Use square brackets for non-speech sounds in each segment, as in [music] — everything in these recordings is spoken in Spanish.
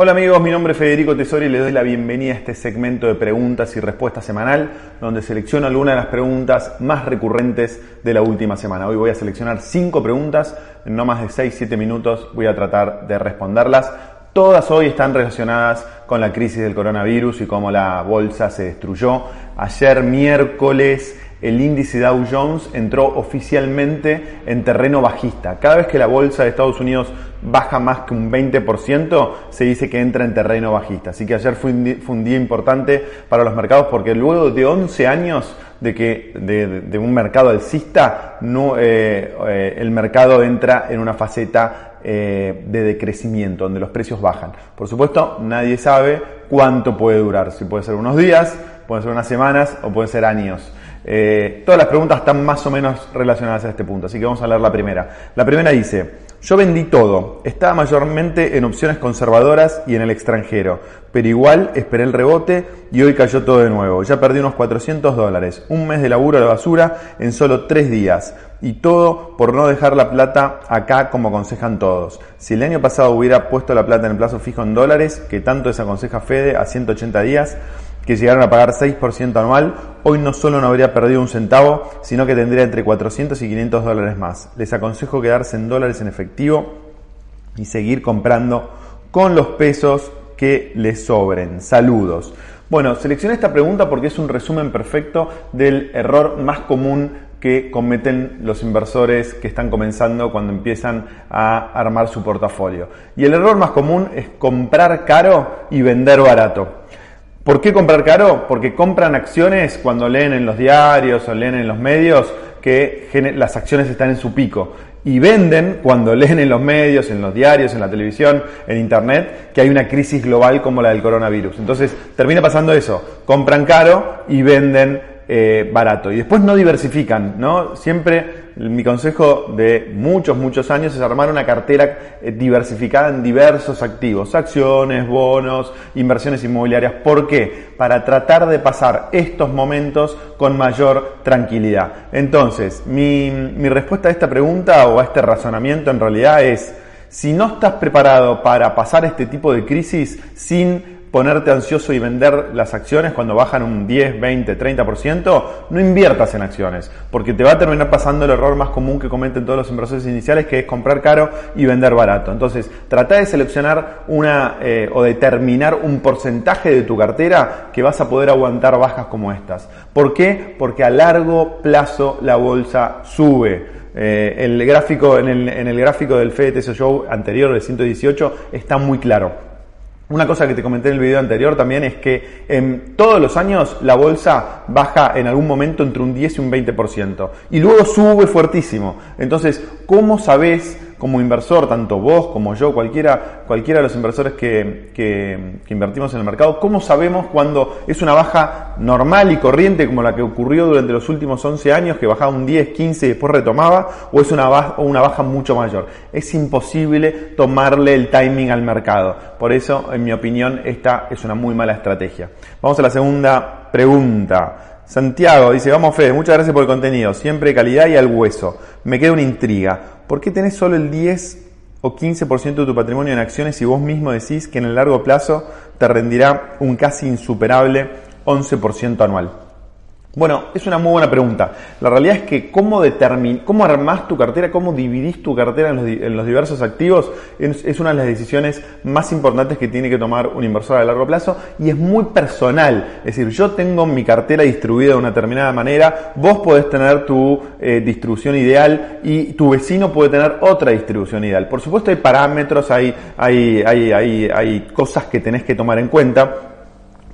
Hola amigos, mi nombre es Federico Tesori y les doy la bienvenida a este segmento de preguntas y respuestas semanal, donde selecciono algunas de las preguntas más recurrentes de la última semana. Hoy voy a seleccionar 5 preguntas, en no más de 6-7 minutos voy a tratar de responderlas. Todas hoy están relacionadas con la crisis del coronavirus y cómo la bolsa se destruyó. Ayer miércoles el índice Dow Jones entró oficialmente en terreno bajista. Cada vez que la bolsa de Estados Unidos baja más que un 20%, se dice que entra en terreno bajista. Así que ayer fue un día, importante para los mercados porque luego de 11 años de que de, un mercado alcista, eh, eh, el mercado entra en una faceta eh, de decrecimiento, donde los precios bajan. Por supuesto, nadie sabe cuánto puede durar, si puede ser unos días, puede ser unas semanas o puede ser años. Eh, todas las preguntas están más o menos relacionadas a este punto, así que vamos a leer la primera. La primera dice, yo vendí todo, estaba mayormente en opciones conservadoras y en el extranjero, pero igual esperé el rebote y hoy cayó todo de nuevo. Ya perdí unos 400 dólares, un mes de laburo a la basura en solo tres días. Y todo por no dejar la plata acá como aconsejan todos. Si el año pasado hubiera puesto la plata en el plazo fijo en dólares, que tanto desaconseja Fede a 180 días, que llegaron a pagar 6% anual, hoy no solo no habría perdido un centavo, sino que tendría entre 400 y 500 dólares más. Les aconsejo quedarse en dólares en efectivo y seguir comprando con los pesos que les sobren. Saludos. Bueno, seleccioné esta pregunta porque es un resumen perfecto del error más común que cometen los inversores que están comenzando cuando empiezan a armar su portafolio. Y el error más común es comprar caro y vender barato. ¿Por qué comprar caro? Porque compran acciones cuando leen en los diarios o leen en los medios que las acciones están en su pico. Y venden cuando leen en los medios, en los diarios, en la televisión, en internet, que hay una crisis global como la del coronavirus. Entonces termina pasando eso. Compran caro y venden eh, barato. Y después no diversifican, ¿no? Siempre mi consejo de muchos, muchos años es armar una cartera eh, diversificada en diversos activos, acciones, bonos, inversiones inmobiliarias. ¿Por qué? Para tratar de pasar estos momentos con mayor tranquilidad. Entonces, mi, mi respuesta a esta pregunta o a este razonamiento en realidad es, si no estás preparado para pasar este tipo de crisis sin ponerte ansioso y vender las acciones cuando bajan un 10, 20, 30%, no inviertas en acciones, porque te va a terminar pasando el error más común que cometen todos los inversores iniciales, que es comprar caro y vender barato. Entonces, trata de seleccionar una eh, o determinar un porcentaje de tu cartera que vas a poder aguantar bajas como estas. ¿Por qué? Porque a largo plazo la bolsa sube. Eh, el gráfico, en el, en el gráfico del FED Show anterior, del 118, está muy claro. Una cosa que te comenté en el video anterior también es que en todos los años la bolsa baja en algún momento entre un 10 y un 20% y luego sube fuertísimo. Entonces, ¿cómo sabes como inversor, tanto vos como yo, cualquiera, cualquiera de los inversores que, que, invertimos en el mercado, ¿cómo sabemos cuando es una baja normal y corriente como la que ocurrió durante los últimos 11 años, que bajaba un 10, 15 y después retomaba, o es una baja, una baja mucho mayor? Es imposible tomarle el timing al mercado. Por eso, en mi opinión, esta es una muy mala estrategia. Vamos a la segunda pregunta. Santiago dice, vamos Fede, muchas gracias por el contenido, siempre calidad y al hueso. Me queda una intriga. ¿Por qué tenés solo el 10 o 15% de tu patrimonio en acciones y vos mismo decís que en el largo plazo te rendirá un casi insuperable 11% anual? Bueno, es una muy buena pregunta. La realidad es que cómo, determin cómo armás tu cartera, cómo dividís tu cartera en los, diversos activos, es, una de las decisiones más importantes que tiene que tomar un inversor a largo plazo y es muy personal. Es decir, yo tengo mi cartera distribuida de una determinada manera, vos podés tener tu eh, distribución ideal y tu vecino puede tener otra distribución ideal. Por supuesto hay parámetros, hay, hay, hay, hay, hay cosas que tenés que tomar en cuenta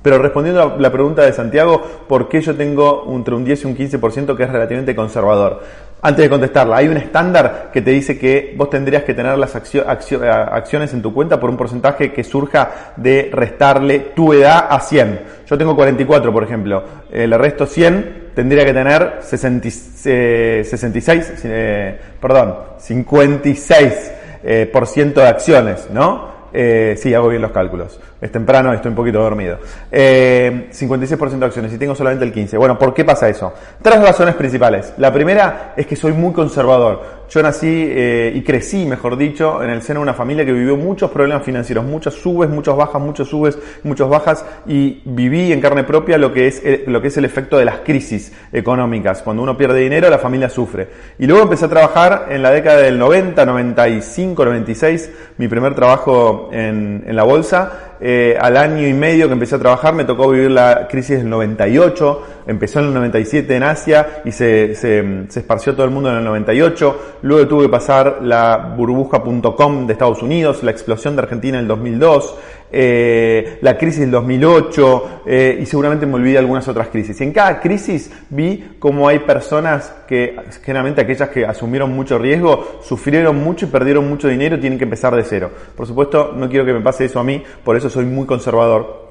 pero respondiendo a la pregunta de Santiago, ¿por qué yo tengo entre un 10 y un 15% que es relativamente conservador? Antes de contestarla, hay un estándar que te dice que vos tendrías que tener las acciones en tu cuenta por un porcentaje que surja de restarle tu edad a 100. Yo tengo 44, por ejemplo. Eh, le resto 100, tendría que tener 66, eh, perdón, 56% eh, por ciento de acciones, ¿no? Eh, sí, hago bien los cálculos. Es temprano, estoy un poquito dormido. 56% eh, de acciones y tengo solamente el 15%. Bueno, ¿por qué pasa eso? Tres razones principales. La primera es que soy muy conservador. Yo nací eh, y crecí, mejor dicho, en el seno de una familia que vivió muchos problemas financieros, muchas subes, muchas bajas, muchos subes, muchas bajas y viví en carne propia lo que es el, lo que es el efecto de las crisis económicas. Cuando uno pierde dinero, la familia sufre. Y luego empecé a trabajar en la década del 90, 95, 96, mi primer trabajo en, en la bolsa eh, al año y medio que empecé a trabajar me tocó vivir la crisis del 98, empezó en el 97 en Asia y se, se, se esparció todo el mundo en el 98, luego tuve que pasar la burbuja.com de Estados Unidos, la explosión de Argentina en el 2002, eh, la crisis del 2008 eh, y seguramente me olvidé algunas otras crisis. Y en cada crisis vi cómo hay personas que, generalmente aquellas que asumieron mucho riesgo, sufrieron mucho y perdieron mucho dinero tienen que empezar de cero. Por supuesto, no quiero que me pase eso a mí, por eso soy muy conservador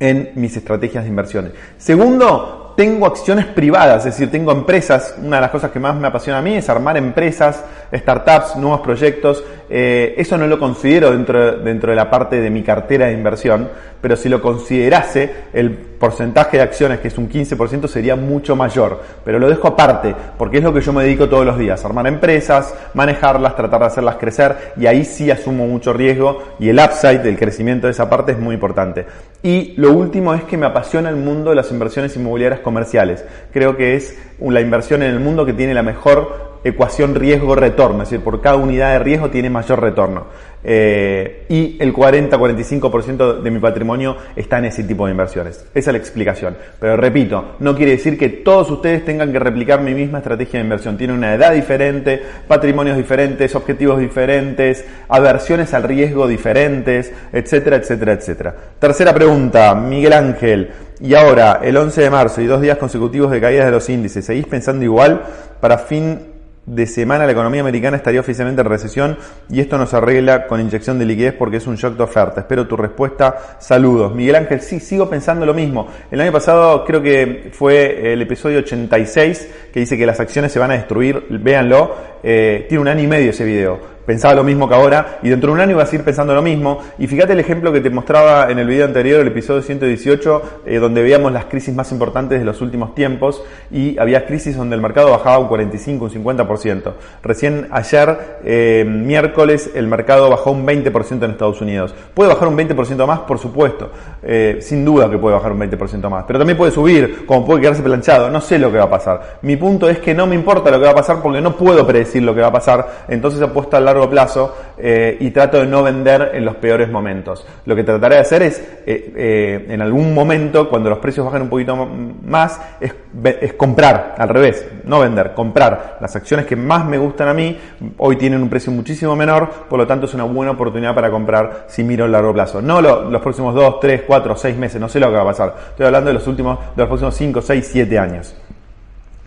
en mis estrategias de inversiones. Segundo, tengo acciones privadas, es decir, tengo empresas. Una de las cosas que más me apasiona a mí es armar empresas, startups, nuevos proyectos. Eh, eso no lo considero dentro, dentro de la parte de mi cartera de inversión, pero si lo considerase, el porcentaje de acciones, que es un 15%, sería mucho mayor. Pero lo dejo aparte, porque es lo que yo me dedico todos los días, armar empresas, manejarlas, tratar de hacerlas crecer, y ahí sí asumo mucho riesgo, y el upside del crecimiento de esa parte es muy importante. Y lo último es que me apasiona el mundo de las inversiones inmobiliarias comerciales. Creo que es la inversión en el mundo que tiene la mejor ecuación riesgo-retorno, es decir, por cada unidad de riesgo tiene mayor retorno. Eh, y el 40-45% de mi patrimonio está en ese tipo de inversiones. Esa es la explicación. Pero repito, no quiere decir que todos ustedes tengan que replicar mi misma estrategia de inversión. Tiene una edad diferente, patrimonios diferentes, objetivos diferentes, aversiones al riesgo diferentes, etcétera, etcétera, etcétera. Tercera pregunta, Miguel Ángel. Y ahora, el 11 de marzo y dos días consecutivos de caídas de los índices, ¿seguís pensando igual para fin de semana la economía americana estaría oficialmente en recesión y esto nos arregla con inyección de liquidez porque es un shock de oferta. Espero tu respuesta. Saludos. Miguel Ángel, sí, sigo pensando lo mismo. El año pasado creo que fue el episodio 86 que dice que las acciones se van a destruir. Véanlo. Eh, tiene un año y medio ese video pensaba lo mismo que ahora y dentro de un año vas a ir pensando lo mismo. Y fíjate el ejemplo que te mostraba en el video anterior, el episodio 118, eh, donde veíamos las crisis más importantes de los últimos tiempos y había crisis donde el mercado bajaba un 45, un 50%. Recién ayer, eh, miércoles, el mercado bajó un 20% en Estados Unidos. ¿Puede bajar un 20% más? Por supuesto. Eh, sin duda que puede bajar un 20% más. Pero también puede subir, como puede quedarse planchado. No sé lo que va a pasar. Mi punto es que no me importa lo que va a pasar porque no puedo predecir lo que va a pasar. Entonces apuesto al largo plazo eh, y trato de no vender en los peores momentos. Lo que trataré de hacer es, eh, eh, en algún momento, cuando los precios bajen un poquito más, es, es, comprar, al revés, no vender, comprar. Las acciones que más me gustan a mí, hoy tienen un precio muchísimo menor, por lo tanto es una buena oportunidad para comprar si miro el largo plazo. No lo, los próximos 2, 3, 4, 6 meses, no sé lo que va a pasar. Estoy hablando de los últimos, de los próximos 5, 6, 7 años.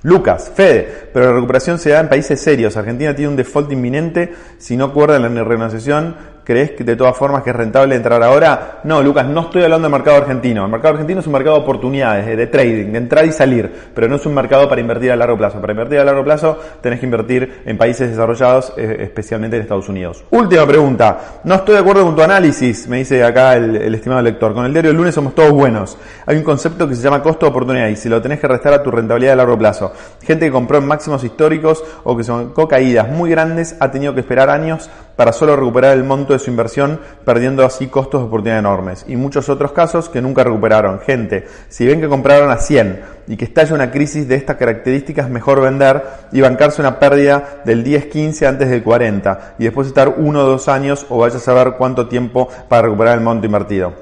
Lucas, Fede, pero la recuperación se da en países serios. Argentina tiene un default inminente si no acuerda la renegociación ¿Crees que de todas formas que es rentable entrar ahora? No, Lucas, no estoy hablando del mercado argentino. El mercado argentino es un mercado de oportunidades, de trading, de entrar y salir, pero no es un mercado para invertir a largo plazo. Para invertir a largo plazo tenés que invertir en países desarrollados, eh, especialmente en Estados Unidos. Última pregunta. No estoy de acuerdo con tu análisis, me dice acá el, el estimado lector. Con el diario del lunes somos todos buenos. Hay un concepto que se llama costo de oportunidad y si lo tenés que restar a tu rentabilidad a largo plazo. Gente que compró en máximos históricos o que son caídas muy grandes ha tenido que esperar años para solo recuperar el monto de su inversión, perdiendo así costos de oportunidad enormes. Y muchos otros casos que nunca recuperaron. Gente, si ven que compraron a 100 y que estalla una crisis de estas características, mejor vender y bancarse una pérdida del 10-15 antes del 40 y después estar uno o dos años o vaya a saber cuánto tiempo para recuperar el monto invertido.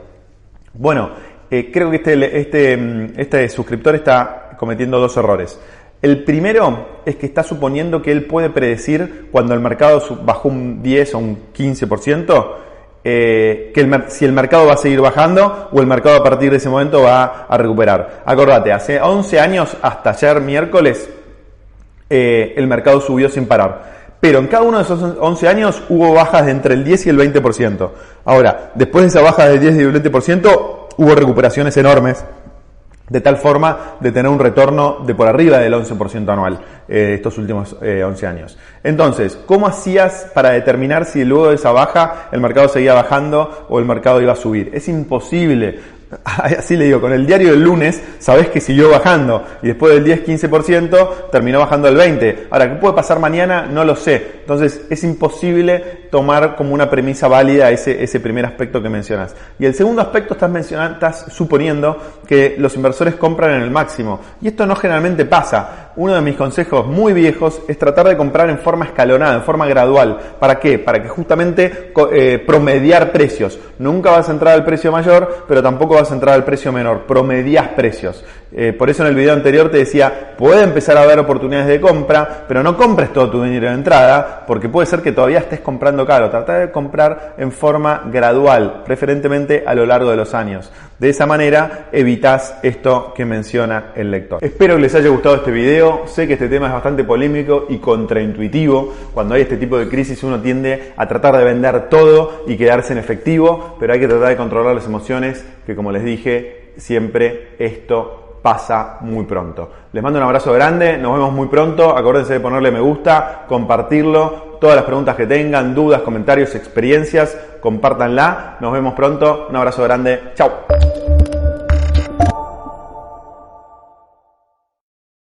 Bueno, eh, creo que este, este, mm, este suscriptor está cometiendo dos errores. El primero es que está suponiendo que él puede predecir cuando el mercado bajó un 10 o un 15%, eh, que si el mercado va a seguir bajando o el mercado a partir de ese momento va a recuperar. Acordate, hace 11 años hasta ayer miércoles eh, el mercado subió sin parar. Pero en cada uno de esos 11 años hubo bajas de entre el 10 y el 20%. Ahora, después de esa baja del 10 y el 20%, hubo recuperaciones enormes de tal forma de tener un retorno de por arriba del 11% anual eh, estos últimos eh, 11 años. Entonces, ¿cómo hacías para determinar si luego de esa baja el mercado seguía bajando o el mercado iba a subir? Es imposible [laughs] así le digo, con el diario del lunes sabes que siguió bajando y después del 10-15% terminó bajando al 20%. Ahora, ¿qué puede pasar mañana? No lo sé. Entonces es imposible tomar como una premisa válida ese, ese primer aspecto que mencionas. Y el segundo aspecto estás, mencionando, estás suponiendo que los inversores compran en el máximo. Y esto no generalmente pasa. Uno de mis consejos muy viejos es tratar de comprar en forma escalonada, en forma gradual. ¿Para qué? Para que justamente eh, promediar precios. Nunca vas a entrar al precio mayor, pero tampoco vas a entrar al precio menor. Promedias precios. Eh, por eso en el video anterior te decía, puede empezar a haber oportunidades de compra, pero no compres todo tu dinero de entrada, porque puede ser que todavía estés comprando caro. Trata de comprar en forma gradual, preferentemente a lo largo de los años. De esa manera evitas esto que menciona el lector. Espero que les haya gustado este video. Sé que este tema es bastante polémico y contraintuitivo. Cuando hay este tipo de crisis uno tiende a tratar de vender todo y quedarse en efectivo, pero hay que tratar de controlar las emociones, que como les dije, siempre esto pasa muy pronto. Les mando un abrazo grande, nos vemos muy pronto, acuérdense de ponerle me gusta, compartirlo, todas las preguntas que tengan, dudas, comentarios, experiencias, compártanla, nos vemos pronto, un abrazo grande, chao.